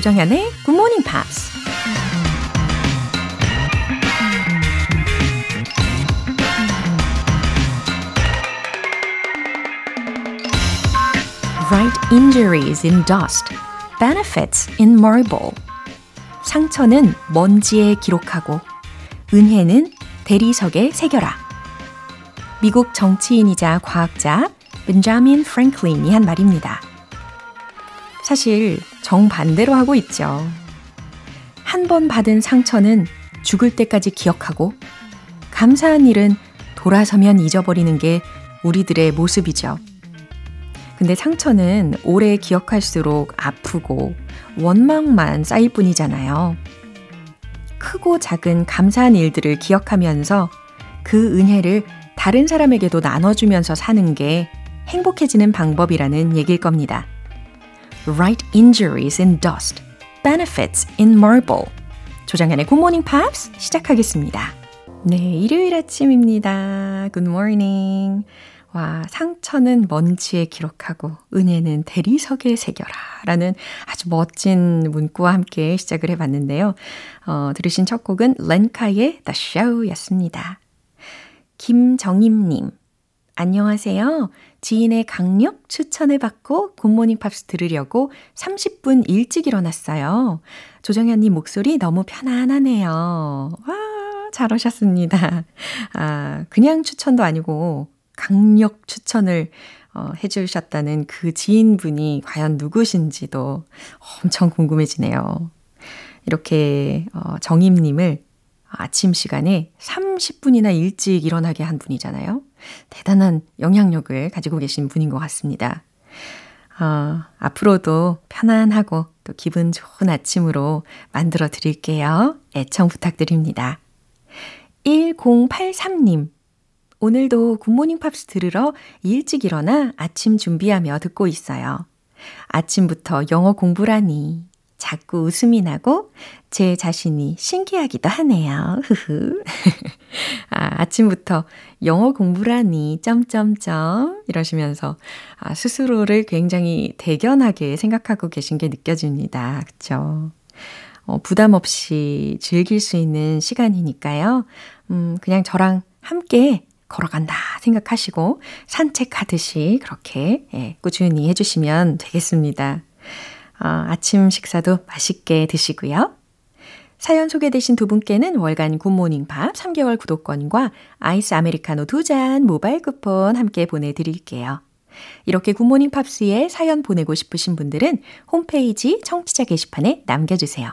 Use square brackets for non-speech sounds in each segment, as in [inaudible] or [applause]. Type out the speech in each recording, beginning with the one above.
조정현의 Good Morning Pops. Write injuries in dust, benefits in marble. 상처는 먼지에 기록하고 은혜는 대리석에 새겨라. 미국 정치인이자 과학자 벤자민 프랭클린이 한 말입니다. 사실 정반대로 하고 있죠. 한 번 받은 상처는 죽을 때까지 기억하고 감사한 일은 돌아서면 잊어버리는 게 우리들의 모습이죠. 근데 상처는 오래 기억할수록 아프고 원망만 쌓일 뿐이잖아요. 크고 작은 감사한 일들을 기억하면서 그 은혜를 다른 사람에게도 나눠주면서 사는 게 행복해지는 방법이라는 얘기일 겁니다. Write injuries in dust, benefits in marble. 조장현의 Good Morning Pops 시작하겠습니다. 네, 일요일 아침입니다. Good morning. 와, 상처는 먼지에 기록하고 은혜는 대리석에 새겨라. 라는 아주 멋진 문구와 함께 시작을 해봤는데요. 어, 들으신 첫 곡은 렌카의 The Show 였습니다. 김정임님, 안녕하세요. 지인의 강력 추천을 받고 굿모닝 팝스 들으려고 30분 일찍 일어났어요. 조정현님 목소리 너무 편안하네요. 와, 잘 오셨습니다. 아, 그냥 추천도 아니고 강력 추천을 어, 해주셨다는 그 지인분이 과연 누구신지도 엄청 궁금해지네요. 이렇게 어, 정임님을 아침 시간에 30분이나 일찍 일어나게 한 분이잖아요. 대단한 영향력을 가지고 계신 분인 것 같습니다. 어, 앞으로도 편안하고 또 기분 좋은 아침으로 만들어 드릴게요. 애청 부탁드립니다. 1083님. 오늘도 굿모닝 팝스 들으러 일찍 일어나 아침 준비하며 듣고 있어요. 아침부터 영어 공부라니 자꾸 웃음이 나고 제 자신이 신기하기도 하네요. 흐흐. [laughs] 아, 아침부터 영어 공부라니 점점점 이러시면서 아, 스스로를 굉장히 대견하게 생각하고 계신 게 느껴집니다. 그쵸? 어, 부담 없이 즐길 수 있는 시간이니까요. 음, 그냥 저랑 함께 걸어간다 생각하시고 산책하듯이 그렇게 예, 꾸준히 해주시면 되겠습니다. 어, 아침 식사도 맛있게 드시고요. 사연 소개되신 두 분께는 월간 Good Morning Pops 3개월 구독권과 아이스 아메리카노 두 잔 모바일 쿠폰 함께 보내드릴게요. 이렇게 Good Morning Pops에 사연 보내고 싶으신 분들은 홈페이지 청취자 게시판에 남겨주세요.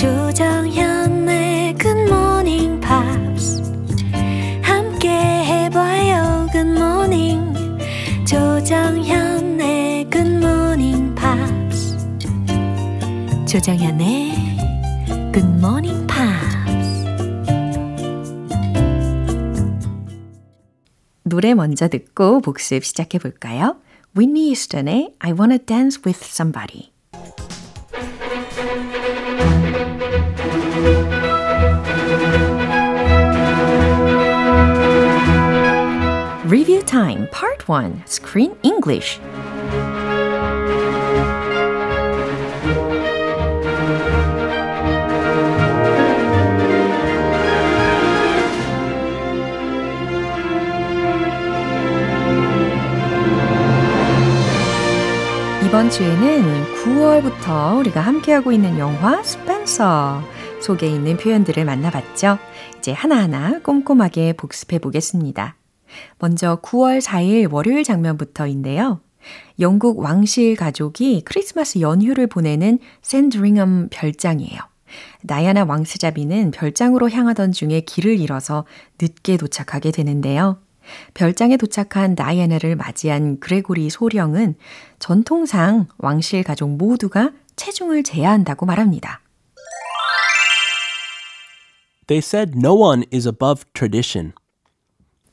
조정현의 Good Morning Pops 함께 해봐요 good morning 조정현의 굿모닝 팝스 조정현의 굿모닝 팝스 노래 먼저 듣고 복습 시작해 볼까요? Whitney Houston의 I Wanna Dance With Somebody Time Part 1 Screen English 이번 주에는 9월부터 우리가 함께하고 있는 영화 스펜서 속에 있는 표현들을 만나봤죠. 이제 하나하나 꼼꼼하게 복습해 보겠습니다. 먼저 9월 4일 월요일 장면부터인데요. 영국 왕실 가족이 크리스마스 연휴를 보내는 샌드링엄 별장이에요. 나야나 왕스자비는 별장으로 향하던 중에 길을 잃어서 늦게 도착하게 되는데요. 별장에 도착한 다이애나를 맞이한 그레고리 소령은 전통상 왕실 가족 모두가 체중을 제한한다고 말합니다. They said no one is above tradition.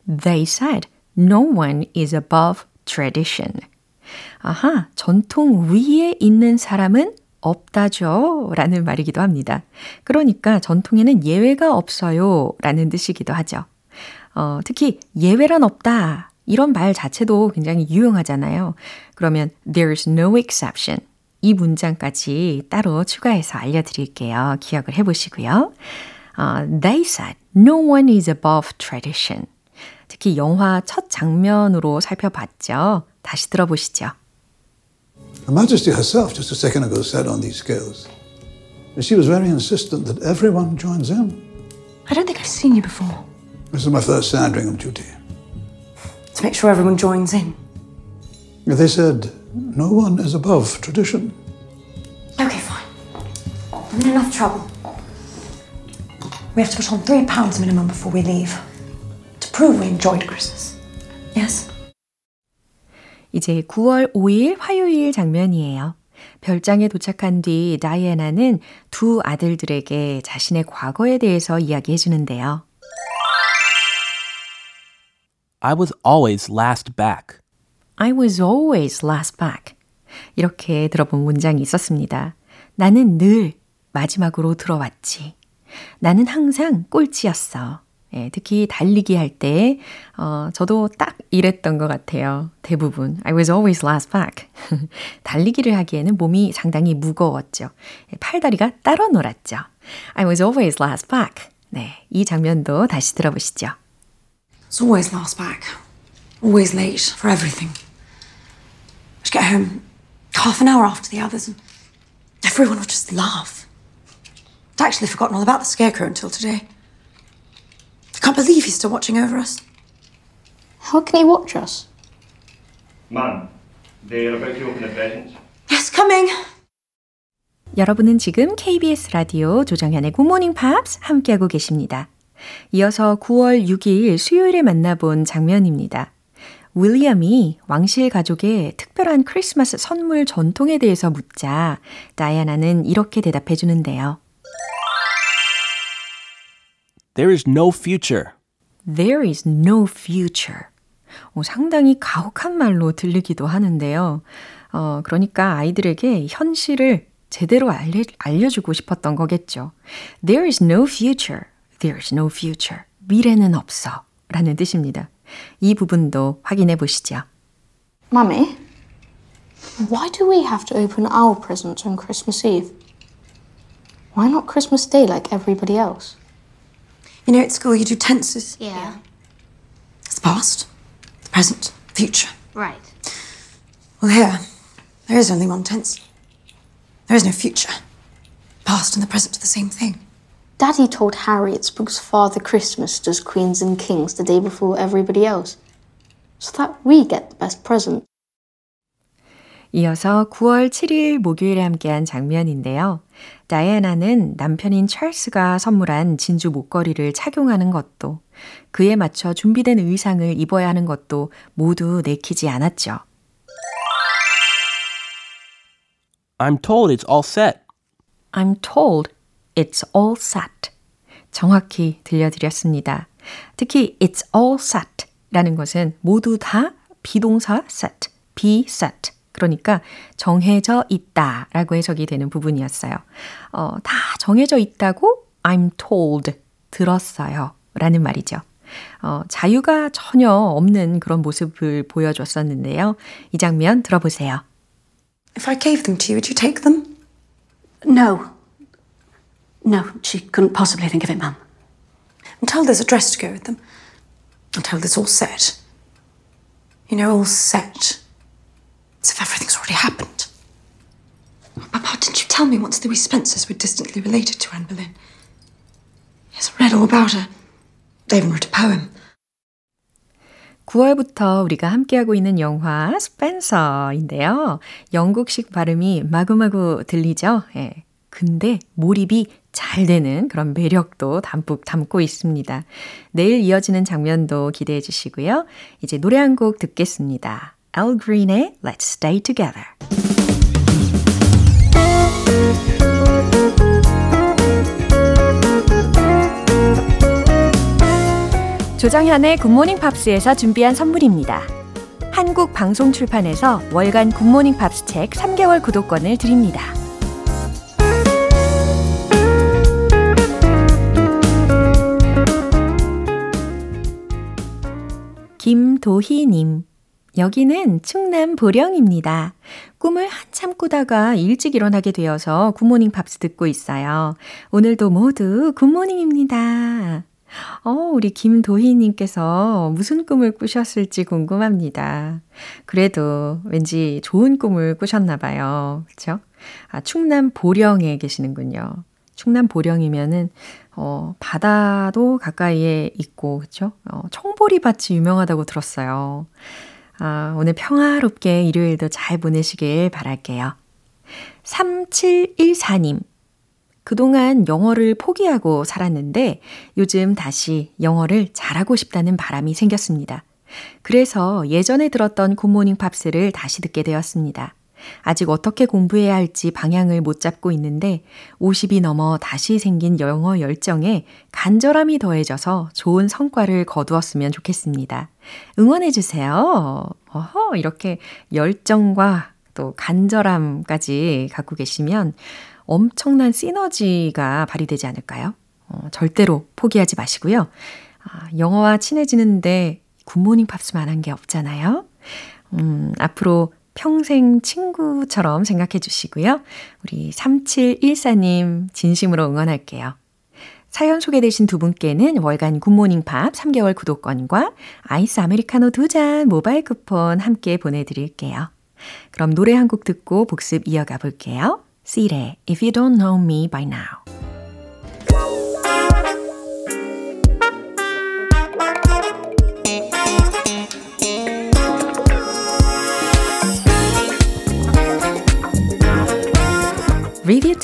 They said no one is above tradition. 아하, 전통 위에 있는 사람은 없다죠. 라는 말이기도 합니다. 그러니까 전통에는 예외가 없어요. 라는 뜻이기도 하죠. 어, 특히 예외란 없다. 이런 말 자체도 굉장히 유용하잖아요. 그러면 there's no exception. 이 문장까지 따로 추가해서 알려드릴게요. 기억을 해보시고요. Uh, they said no one is above tradition. 특히 영화 첫 장면으로 살펴봤죠. 다시 들어보시죠. Her Majesty herself, just a second ago, said on these scales that she was very insistent that everyone joins in. I don't think I've seen you before. This is my first Sandringham duty. To make sure everyone joins in. They said no one is above tradition. Okay, fine. I'm in enough trouble. We have to put on three pounds minimum before we leave. Prove we enjoyed Christmas. Yes? 이제 9월 5일 화요일 장면이에요. 별장에 도착한 뒤 다이애나는 두 아들들에게 자신의 과거에 대해서 이야기해 주는데요. I was always last back. I was always last back. 이렇게 들어본 문장이 있었습니다. 나는 늘 마지막으로 들어왔지. 나는 항상 꼴찌였어. 예, 특히 달리기 할 때, 어, 저도 딱 이랬던 것 같아요. 대부분. I was always last back. 달리기를 하기에는 몸이 상당히 무거웠죠. 팔다리가 따로 놀았죠. I was always last back. 네, 이 장면도 다시 들어보시죠. It's always last back. Always late for everything. I'd get home half an hour after the others and everyone would just laugh. I'd actually forgotten all about the scarecrow until today. I can't believe he's still watching over us. How can he watch us? Mum, they're about to open the presents. Yes, coming. 여러분은 지금 KBS 라디오 조정현의 굿모닝 팝스 함께하고 계십니다. 이어서 9월 6일 수요일에 만나본 장면입니다. 윌리엄이 왕실 가족의 특별한 크리스마스 선물 전통에 대해서 묻자 다이아나는 이렇게 대답해 주는데요. There is no future. There is no future. 어, 상당히 가혹한 말로 들리기도 하는데요. 어, 그러니까 아이들에게 현실을 제대로 알려, 알려주고 싶었던 거겠죠. There is no future. There is no future. 미래는 없어. 라는 뜻입니다. 이 부분도 확인해 보시죠. Mummy, why do we have to open our presents on Christmas Eve? Why not Christmas Day like everybody else? You know, at school you do tenses. Yeah. It's the past, the present, the future. Right. Well, here, there is only one tense. There is no future. Past and the present are the same thing. Daddy told Harry it's because Father Christmas does Queens and Kings the day before everybody else. So that we get the best present. 이어서 9월 7일 목요일에 함께한 장면인데요. 다이애나는 남편인 찰스가 선물한 진주 목걸이를 착용하는 것도 그에 맞춰 준비된 의상을 입어야 하는 것도 모두 내키지 않았죠. I'm told it's all set. I'm told it's all set. 정확히 들려드렸습니다. 특히 it's all set 라는 것은 모두 다 비동사 set, be set. 그러니까 정해져 있다 라고 해석이 되는 부분이었어요. 어, 다 정해져 있다고 I'm told 들었어요 라는 말이죠. 어, 자유가 전혀 없는 그런 모습을 보여줬었는데요. 이 장면 들어보세요. If I gave them to you, would you take them? No. No, she couldn't possibly think of it, Mum. And tell there's a dress to go with them. And tell there's all set. You know, all set. As if everything's already happened. Papa, didn't you tell me once the wee Spencers were distantly related to Anne Boleyn? Yes, I read all about her. They even wrote a poem. 9월부터 우리가 함께하고 있는 영화 스펜서인데요. 영국식 발음이 마구마구 들리죠? 예. 근데 몰입이 잘 되는 그런 매력도 담뿍 담고 있습니다. 내일 이어지는 장면도 기대해 주시고요. 이제 노래 한 곡 듣겠습니다. Al Green의 Let's Stay Together. 조정현의 굿모닝 팝스에서 준비한 선물입니다. 한국 방송 출판에서 월간 굿모닝 팝스 책 3개월 구독권을 드립니다. 김도희님. 여기는 충남 보령입니다. 꿈을 한참 꾸다가 일찍 일어나게 되어서 굿모닝 팝스 듣고 있어요. 오늘도 모두 Good morning입니다. 어, 우리 김도희님께서 무슨 꿈을 꾸셨을지 궁금합니다. 그래도 왠지 좋은 꿈을 꾸셨나봐요. 그쵸? 아, 충남 보령에 계시는군요. 충남 보령이면은, 어, 바다도 가까이에 있고, 그쵸? 어, 청보리밭이 유명하다고 들었어요. 아, 오늘 평화롭게 일요일도 잘 보내시길 바랄게요. 3714님. 그동안 영어를 포기하고 살았는데 요즘 다시 영어를 잘하고 싶다는 바람이 생겼습니다. 그래서 예전에 들었던 굿모닝 팝스를 다시 듣게 되었습니다. 아직 어떻게 공부해야 할지 방향을 못 잡고 있는데 50이 넘어 다시 생긴 영어 열정에 간절함이 더해져서 좋은 성과를 거두었으면 좋겠습니다. 응원해주세요. 어허, 이렇게 열정과 또 간절함까지 갖고 계시면 엄청난 시너지가 발휘되지 않을까요? 어, 절대로 포기하지 마시고요. 아, 영어와 친해지는데 굿모닝 팝스만 한 게 없잖아요. 음, 앞으로 평생 친구처럼 생각해 주시고요. 우리 3714님 진심으로 응원할게요. 사연 소개되신 두 분께는 월간 굿모닝 팝 3개월 구독권과 아이스 아메리카노 두 잔 모바일 쿠폰 함께 보내드릴게요. 그럼 노래 한 곡 듣고 복습 이어가 볼게요. Sire, If You Don't Know Me By Now.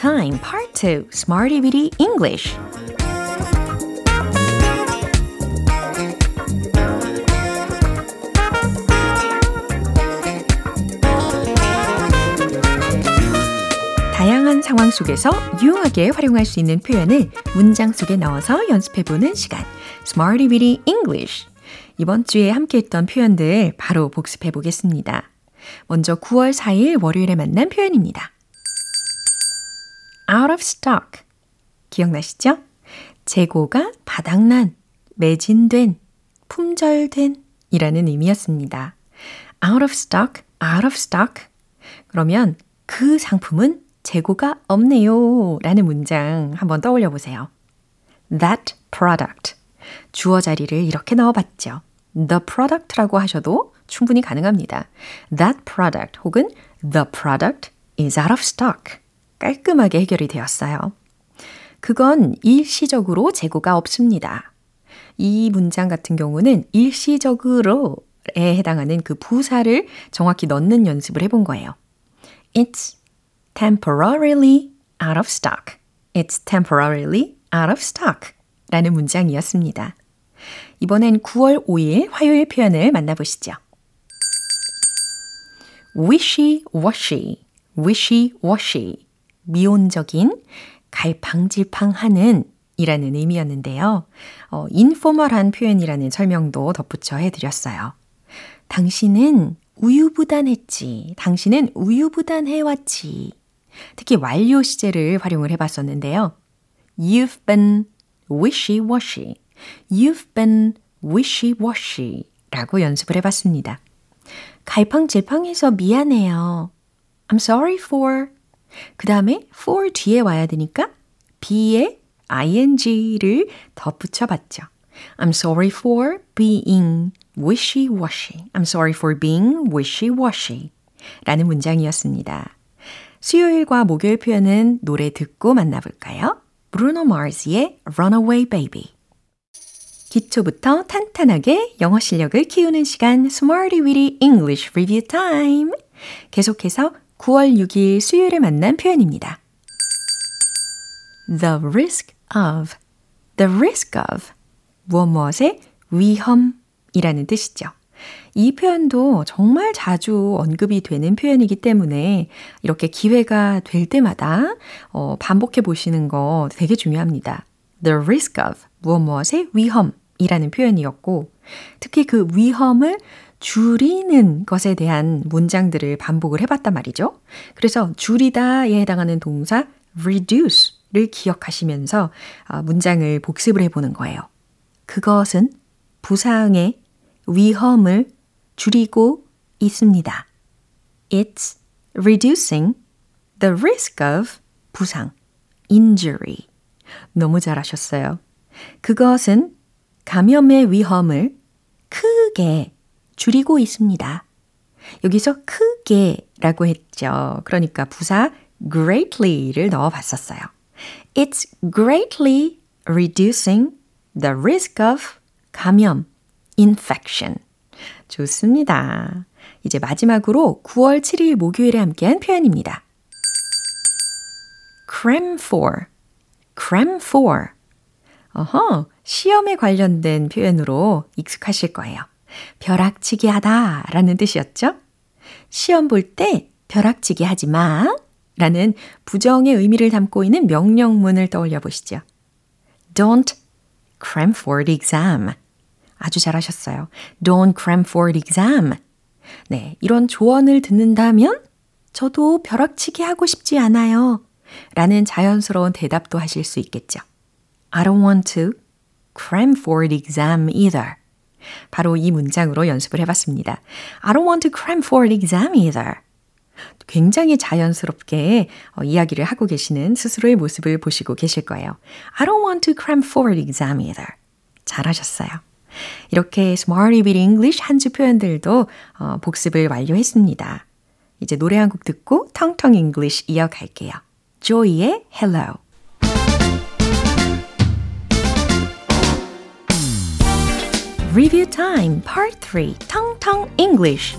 Time Part 2 Smarty Bitty English 다양한 상황 속에서 유용하게 활용할 수 있는 표현을 문장 속에 넣어서 연습해보는 시간 Smarty Bitty English 이번 주에 함께했던 표현들 바로 복습해 보겠습니다. 먼저 9월 4일 월요일에 만난 표현입니다. Out of stock. 기억나시죠? 재고가 바닥난, 매진된, 품절된 이라는 의미였습니다. out of stock, out of stock. 그러면 그 상품은 재고가 없네요 라는 문장 한번 떠올려 보세요. That product. 주어 자리를 이렇게 넣어봤죠. The product라고 하셔도 충분히 가능합니다. That product 혹은 The product is out of stock. 깔끔하게 해결이 되었어요. 그건 일시적으로 재고가 없습니다. 이 문장 같은 경우는 일시적으로에 해당하는 그 부사를 정확히 넣는 연습을 해본 거예요. It's temporarily out of stock. It's temporarily out of stock. 라는 문장이었습니다. 이번엔 9월 5일 화요일 표현을 만나보시죠. wishy-washy, wishy-washy. 미온적인, 갈팡질팡하는 이라는 의미였는데요. 어, 인포멀한 표현이라는 설명도 덧붙여 해드렸어요. 당신은 우유부단했지. 당신은 우유부단해왔지. 특히 완료 시제를 활용을 해봤었는데요. You've been wishy-washy. You've been wishy-washy. 라고 연습을 해봤습니다. 갈팡질팡해서 미안해요. I'm sorry for. 그 다음에 for 뒤에 와야 되니까 be에 ing를 덧붙여 봤죠. I'm sorry for being wishy-washy. I'm sorry for being wishy-washy. 라는 문장이었습니다. 수요일과 목요일 표현은 노래 듣고 만나볼까요? 브루노 마르스의 Runaway Baby. 기초부터 탄탄하게 영어 실력을 키우는 시간 Smarty Weedy English Review Time. 계속해서 9월 6일 수요일에 만난 표현입니다. The risk of. The risk of. 무엇 무엇의 위험이라는 뜻이죠. 이 표현도 정말 자주 언급이 되는 표현이기 때문에 이렇게 기회가 될 때마다 어, 반복해 보시는 거 되게 중요합니다. The risk of 무엇 무엇의 위험 이라는 표현이었고, 특히 그 위험을 줄이는 것에 대한 문장들을 반복을 해봤단 말이죠. 그래서 줄이다에 해당하는 동사 reduce를 기억하시면서 문장을 복습을 해보는 거예요. 그것은 부상의 위험을 줄이고 있습니다. It's reducing the risk of 부상, injury. 너무 잘하셨어요. 그것은 감염의 위험을 크게 줄이고 있습니다. 여기서 크게라고 했죠. 그러니까 부사 greatly를 넣어 봤었어요. It's greatly reducing the risk of 감염, infection. 좋습니다. 이제 마지막으로 9월 7일 목요일에 함께한 표현입니다. cram for, cram for. 어허, 시험에 관련된 표현으로 익숙하실 거예요. 벼락치기 하다 라는 뜻이었죠? 시험 볼 때 벼락치기 하지 마 라는 부정의 의미를 담고 있는 명령문을 떠올려 보시죠. Don't cram for the exam. 아주 잘하셨어요. Don't cram for the exam. 네, 이런 조언을 듣는다면 저도 벼락치기 하고 싶지 않아요. 라는 자연스러운 대답도 하실 수 있겠죠. I don't want to cram for the exam either. 바로 이 문장으로 연습을 해봤습니다. I don't want to cram for the exam either. 굉장히 자연스럽게 어, 이야기를 하고 계시는 스스로의 모습을 보시고 계실 거예요. I don't want to cram for the exam either. 잘하셨어요. 이렇게 Smarty Beat English 한 주 표현들도 어, 복습을 완료했습니다. 이제 노래 한 곡 듣고 텅텅 English 이어갈게요. Joy의 Hello. Review Time Part 3 텅텅 English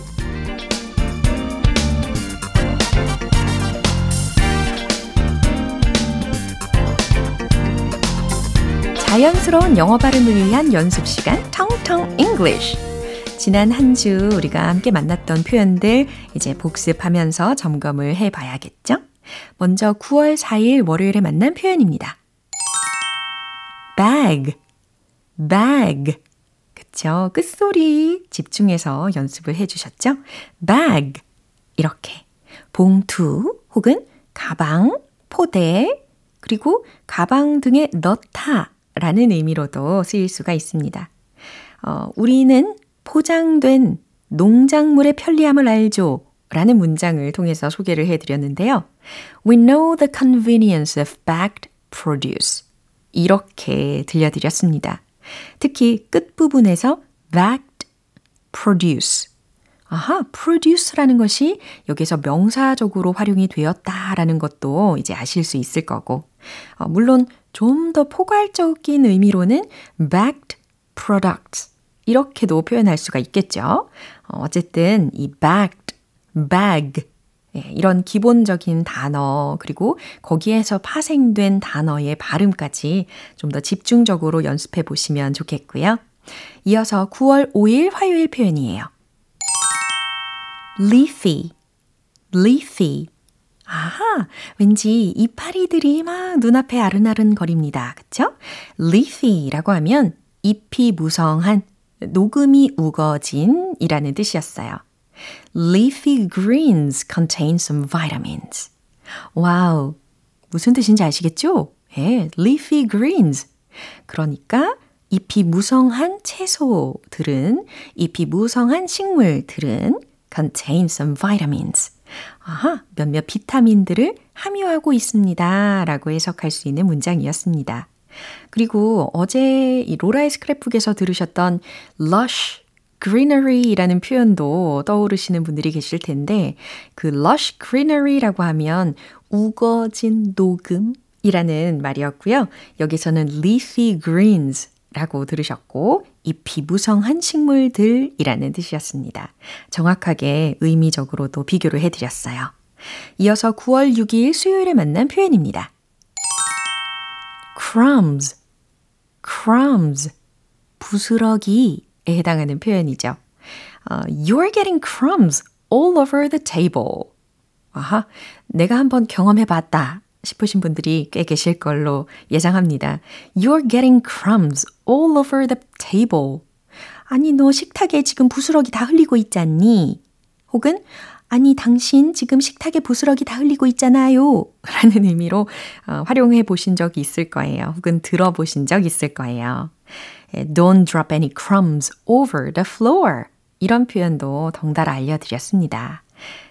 자연스러운 영어 발음을 위한 연습 시간 텅텅 English. 지난 한 주 우리가 함께 만났던 표현들 이제 복습하면서 점검을 해 봐야겠죠? 먼저 9월 4일 월요일에 만난 표현입니다. bag, bag. 그쵸? 끝소리 집중해서 연습을 해 주셨죠? bag. 이렇게. 봉투 혹은 가방, 포대, 그리고 가방 등에 넣다 라는 의미로도 쓰일 수가 있습니다. 어, 우리는 포장된 농작물의 편리함을 알죠. 라는 문장을 통해서 소개를 해드렸는데요. We know the convenience of bagged produce. 이렇게 들려드렸습니다. 특히 끝부분에서 bagged produce. 아하, produce라는 것이 여기서 명사적으로 활용이 되었다라는 것도 이제 아실 수 있을 거고, 어, 물론 좀 더 포괄적인 의미로는 bagged products 이렇게도 표현할 수가 있겠죠. 어, 어쨌든 이 bagged, bag 예, 이런 기본적인 단어 그리고 거기에서 파생된 단어의 발음까지 좀 더 집중적으로 연습해 보시면 좋겠고요. 이어서 9월 5일 화요일 표현이에요. leafy, leafy. 아하, 왠지 이파리들이 막 눈앞에 아른아른 거립니다. 그쵸? leafy라고 하면 잎이 무성한, 녹음이 우거진 이라는 뜻이었어요. Leafy greens contain some vitamins. 와우, 무슨 뜻인지 아시겠죠? 예, leafy greens. 그러니까 잎이 무성한 채소들은, 잎이 무성한 식물들은 contain some vitamins. 아하, 몇몇 비타민들을 함유하고 있습니다. 라고 해석할 수 있는 문장이었습니다. 그리고 어제 이 로라의 스크랩북에서 들으셨던 lush greenery라는 표현도 떠오르시는 분들이 계실 텐데 그 lush greenery라고 하면 우거진 녹음이라는 말이었고요. 여기서는 leafy greens 라고 들으셨고 잎이 무성한 식물들이라는 뜻이었습니다. 정확하게 의미적으로도 비교를 해드렸어요. 이어서 9월 6일 수요일에 만난 표현입니다. crumbs, crumbs, 부스러기에 해당하는 표현이죠. Uh, you're getting crumbs all over the table. 아하, 내가 한번 경험해 봤다. 싶으신 분들이 꽤 계실 걸로 예상합니다. You're getting crumbs all over the table. 아니, 너 식탁에 지금 부스러기 다 흘리고 있지 않니? 혹은, 아니, 당신 지금 식탁에 부스러기 다 흘리고 있잖아요. 라는 의미로 어, 활용해 보신 적이 있을 거예요. 혹은 들어보신 적 있을 거예요. Don't drop any crumbs over the floor. 이런 표현도 덩달아 알려드렸습니다.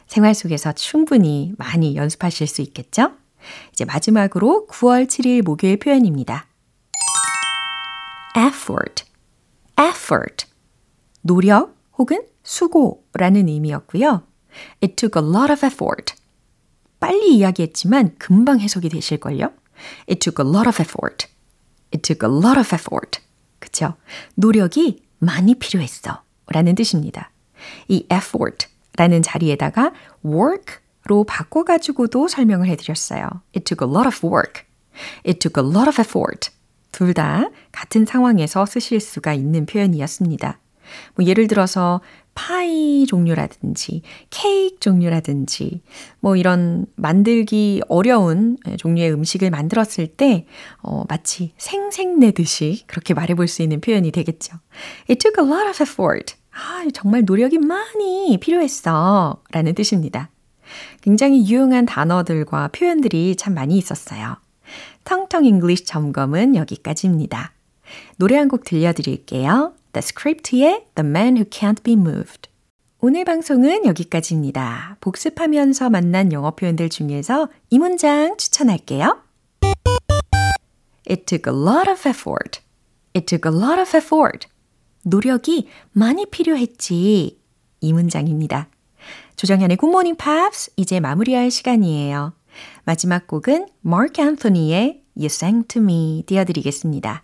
생활 속에서 충분히 많이 연습하실 수 있겠죠? 이제 마지막으로 9월 7일 목요일 표현입니다. effort, effort. 노력 혹은 수고라는 의미였고요. It took a lot of effort. 빨리 이야기했지만 금방 해석이 되실걸요? It took a lot of effort. It took a lot of effort. 그쵸? 노력이 많이 필요했어. 라는 뜻입니다. 이 effort 라는 자리에다가 work로 바꿔가지고도 설명을 해드렸어요. It took a lot of work. It took a lot of effort. 둘 다 같은 상황에서 쓰실 수가 있는 표현이었습니다. 뭐 예를 들어서 파이 종류라든지 케이크 종류라든지 뭐 이런 만들기 어려운 종류의 음식을 만들었을 때 어, 마치 생색내듯이 그렇게 말해볼 수 있는 표현이 되겠죠. It took a lot of effort. 아, 정말 노력이 많이 필요했어. 라는 뜻입니다. 굉장히 유용한 단어들과 표현들이 참 많이 있었어요. 텅텅 English 점검은 여기까지입니다. 노래 한 곡 들려드릴게요. The Script의 The Man Who Can't Be Moved. 오늘 방송은 여기까지입니다. 복습하면서 만난 영어 표현들 중에서 이 문장 추천할게요. It took a lot of effort. It took a lot of effort. 노력이 많이 필요했지. 이 문장입니다. 조정현의 Good Morning Pops 이제 마무리할 시간이에요. 마지막 곡은 Mark Anthony의 You Sang to Me 띄워드리겠습니다.